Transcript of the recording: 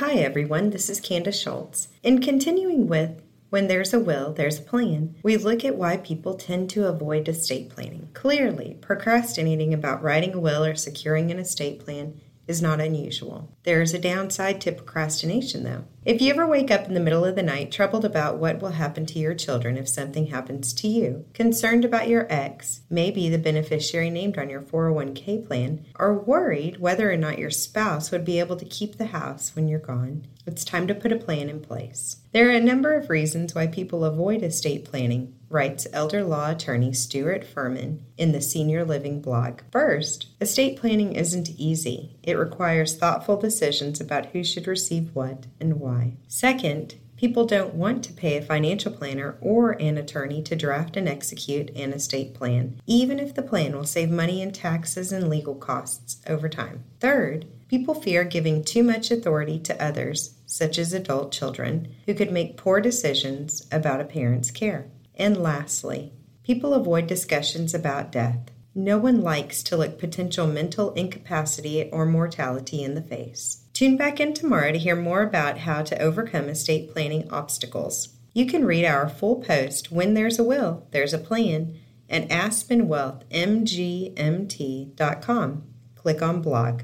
Hi, everyone. This is Candace Schultz. In continuing with When There's a Will, There's a Plan, we look at why people tend to avoid estate planning. Clearly, procrastinating about writing a will or securing an estate plan is not unusual. There is a downside to procrastination, though. If you ever wake up in the middle of the night troubled about what will happen to your children if something happens to you, concerned about your ex, maybe the beneficiary named on your 401k plan, or worried whether or not your spouse would be able to keep the house when you're gone, it's time to put a plan in place. There are a number of reasons why people avoid estate planning, writes elder law attorney Stuart Furman in the Senior Living blog. First, estate planning isn't easy. It requires thoughtful decisions about who should receive what and why. Second, People don't want to pay a financial planner or an attorney to draft and execute an estate plan, even if the plan will save money in taxes and legal costs over time. Third, people fear giving too much authority to others, such as adult children, who could make poor decisions about a parent's care. And lastly, people avoid discussions about death. No one likes to look potential mental incapacity or mortality in the face. Tune back in tomorrow to hear more about how to overcome estate planning obstacles. You can read our full post, When There's a Will, There's a Plan, at aspenwealthmgmt.com. Click on blog.